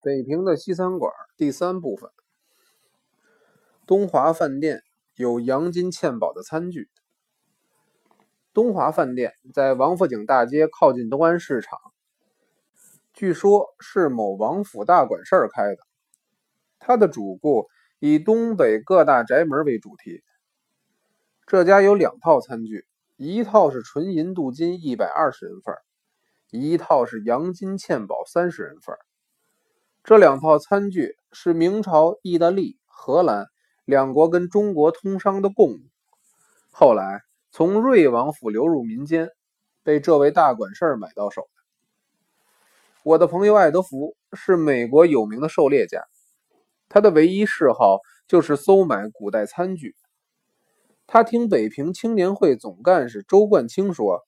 北平的西餐馆第三部分。东华饭店有洋金嵌宝的餐具。东华饭店在王府井大街靠近东安市场，据说是某王府大管事儿开的。它的主顾以东北各大宅门为主题。这家有两套餐具，一套是纯银镀金一百二十人份，一套是洋金嵌宝三十人份。这两套餐具是明朝意大利、荷兰两国跟中国通商的贡物，后来从瑞王府流入民间，被这位大管事买到手的。我的朋友艾德福是美国有名的狩猎家，他的唯一嗜好就是搜买古代餐具。他听北平青年会总干事周冠清说，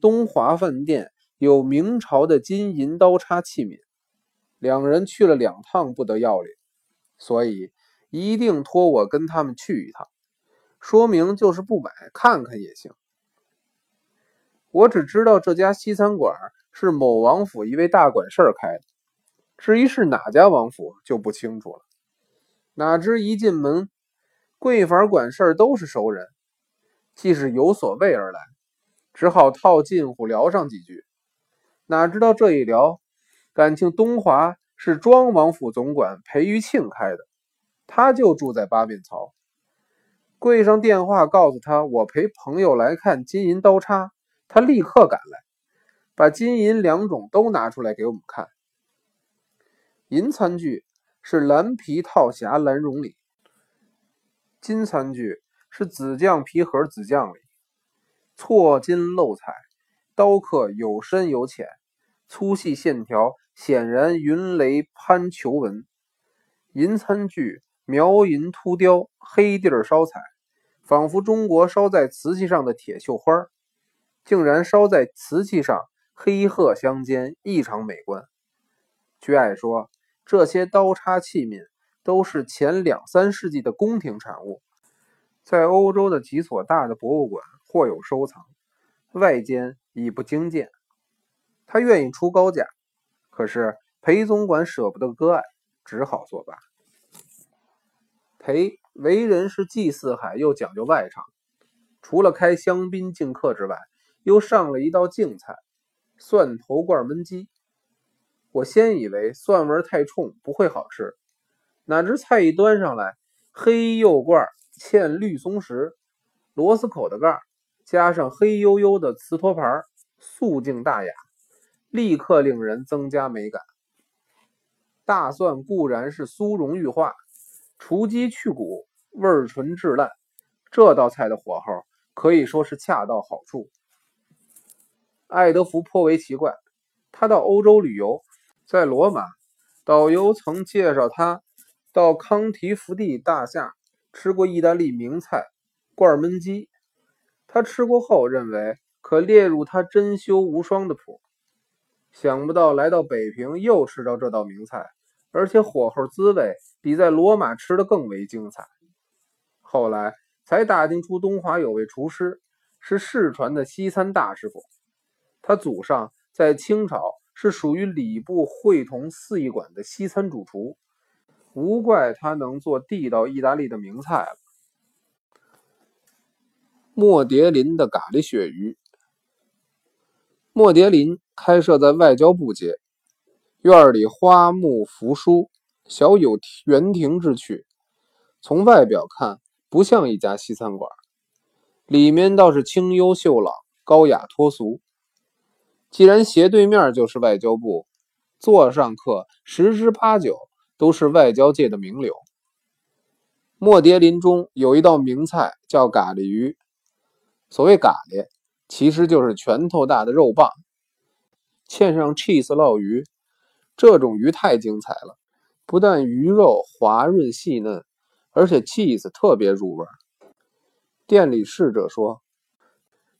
东华饭店有明朝的金银刀叉器皿，两人去了两趟不得要领，所以一定托我跟他们去一趟。说明就是不买，看看也行。我只知道这家西餐馆是某王府一位大管事开的，至于是哪家王府就不清楚了。哪知一进门。贵坊管事儿都是熟人，既是有所谓而来，只好套近乎聊上几句。哪知道这一聊，感情东华是庄王府总管裴玉庆开的，他就住在八面槽。柜上电话告诉他，我陪朋友来看金银刀叉，他立刻赶来，把金银两种都拿出来给我们看。银餐具是蓝皮套匣蓝绒里。金餐具是紫酱皮盒紫酱里，错金漏彩，刀刻有深有浅，粗细线条显然云雷攀球纹。银餐具描银凸雕，黑地儿烧彩，仿佛中国烧在瓷器上的铁绣花，竟然烧在瓷器上，黑褐相间，异常美观。据爱说，这些刀叉器皿。都是前两三世纪的宫廷产物，在欧洲的几所大的博物馆或有收藏，外间已不经见。他愿意出高价，可是裴总管舍不得割爱，只好作罢。裴为人是既四海又讲究外场，除了开香槟敬客之外，又上了一道净菜——蒜头罐焖鸡。我先以为蒜味太冲，不会好吃。哪知菜一端上来，黑釉罐嵌绿松石，螺丝口的盖加上黑黝黝的瓷托盘，素净大雅，立刻令人增加美感。大蒜固然是酥溶玉化，除鸡去骨，味儿纯质烂。这道菜的火候可以说是恰到好处。爱德福颇为奇怪，他到欧洲旅游，在罗马，导游曾介绍他。到康提福地大厦吃过意大利名菜罐焖鸡，他吃过后认为可列入他珍馐无双的谱。想不到来到北平又吃到这道名菜，而且火候滋味比在罗马吃的更为精彩。后来才打听出东华有位厨师是世传的西餐大师傅，他祖上在清朝是属于礼部会同四艺馆的西餐主厨。无怪他能做地道意大利的名菜了。莫迭林的咖喱鳕鱼。莫迭林开设在外交部街，院里花木扶疏，小有园庭之趣。从外表看，不像一家西餐馆，里面倒是清幽秀朗、高雅脱俗。既然斜对面就是外交部，座上客十之八九。都是外交界的名流。莫迭林中有一道名菜叫咖喱鱼，所谓咖喱，其实就是拳头大的肉棒，嵌上 cheese 烙鱼。这种鱼太精彩了，不但鱼肉滑润细嫩，而且 cheese 特别入味。店里侍者说：“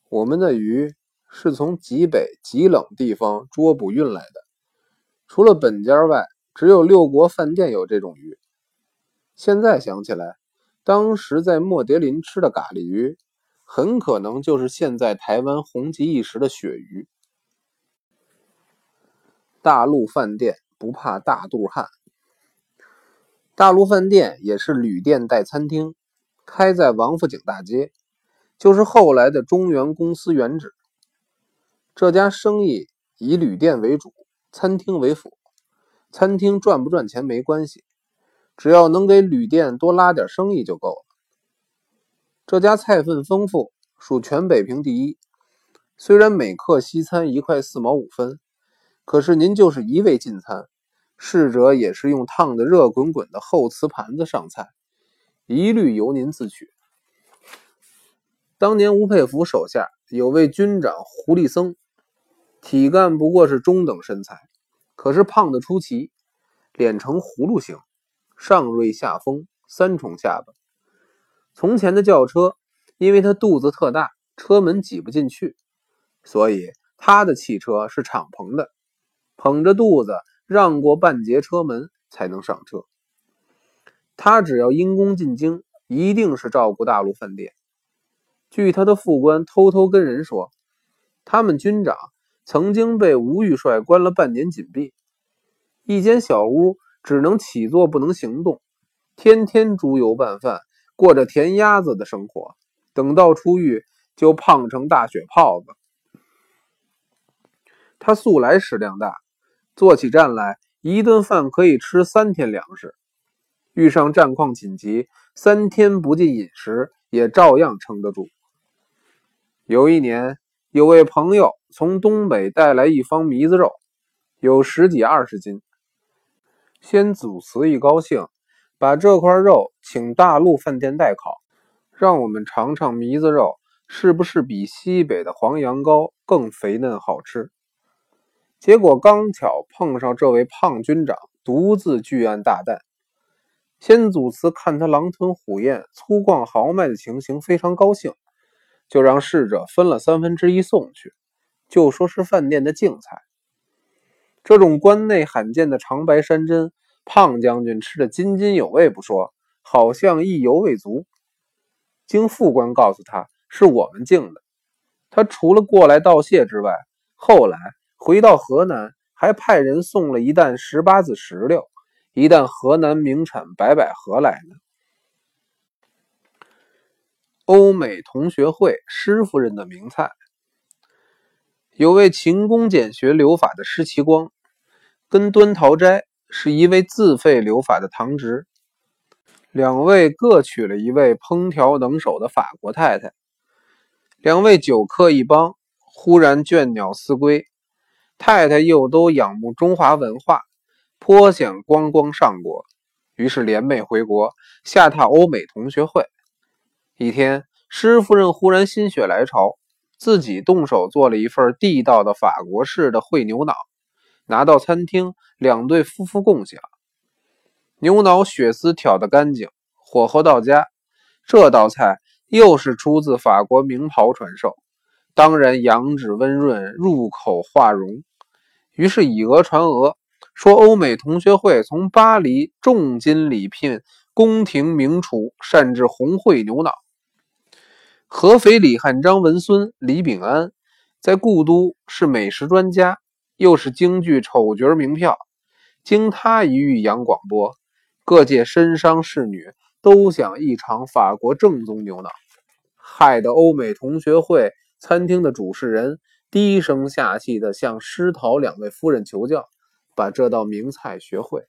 我们的鱼是从极北极冷地方捉捕运来的，除了本家外。”只有六国饭店有这种鱼。现在想起来，当时在莫迭林吃的咖喱鱼，很可能就是现在台湾红极一时的鳕鱼。大陆饭店不怕大肚汉。大陆饭店也是旅店带餐厅，开在王府井大街，就是后来的中原公司原址。这家生意以旅店为主，餐厅为辅。餐厅赚不赚钱没关系，只要能给旅店多拉点生意就够了。这家菜份丰富，属全北平第一。虽然每客西餐一块四毛五分，可是您就是一味进餐。侍者也是用烫的热滚滚的厚瓷盘子上菜，一律由您自取。当年吴佩孚手下有位军长胡立僧，体干不过是中等身材，可是胖得出奇，脸呈葫芦形，上锐下丰，三重下巴。从前的轿车，因为他肚子特大，车门挤不进去，所以他的汽车是敞篷的，捧着肚子。让过半截车门才能上车。他只要因公进京，一定是照顾大陆饭店。据他的副官偷偷跟人说，他们军长曾经被吴玉帅关了半年紧闭，一间小屋只能起坐不能行动，天天猪油拌饭，过着填鸭子的生活。等到出狱，就胖成大血泡子。他素来食量大。做起战来，一顿饭可以吃三天粮食。遇上战况紧急，三天不进饮食也照样撑得住。有一年，有位朋友从东北带来一方糜子肉，有十几二十斤。先祖祠一高兴，把这块肉请大陆饭店代烤，让我们尝尝糜子肉是不是比西北的黄羊羔更肥嫩好吃。结果刚巧碰上这位胖军长独自巨案大旦，先祖祠看他狼吞虎咽、粗犷豪迈的情形，非常高兴，就让侍者分了三分之一送去，就说是饭店的净菜。这种关内罕见的长白山珍，胖将军吃得津津有味不说，好像意犹未足。经副官告诉他是我们敬的，他除了过来道谢之外，后来。回到河南，还派人送了一担十八子石榴，一担河南名产白百合来呢。欧美同学会施夫人的名菜，有位勤工俭学留法的施其光，跟端陶斋是一位自费留法的堂侄，两位各娶了一位烹调能手的法国太太，两位酒客一帮，忽然倦鸟思归。太太又都仰慕中华文化，颇想观光上国，于是联袂回国，下榻欧美同学会。一天，施夫人忽然心血来潮，自己动手做了一份地道的法国式的烩牛脑，拿到餐厅，两对夫妇共享。牛脑血丝挑得干净，火候到家。这道菜又是出自法国名袍传授。当然，羊脂温润，入口化融。于是以讹传讹，说欧美同学会从巴黎重金礼聘宫廷名厨擅制红烩牛脑。合肥李汉章文孙李炳安在故都是美食专家，又是京剧丑角名票。经他一遇杨广播，各界绅商仕女都想一尝法国正宗牛脑，害得欧美同学会。餐厅的主事人低声下气地向施陶两位夫人求教，把这道名菜学会。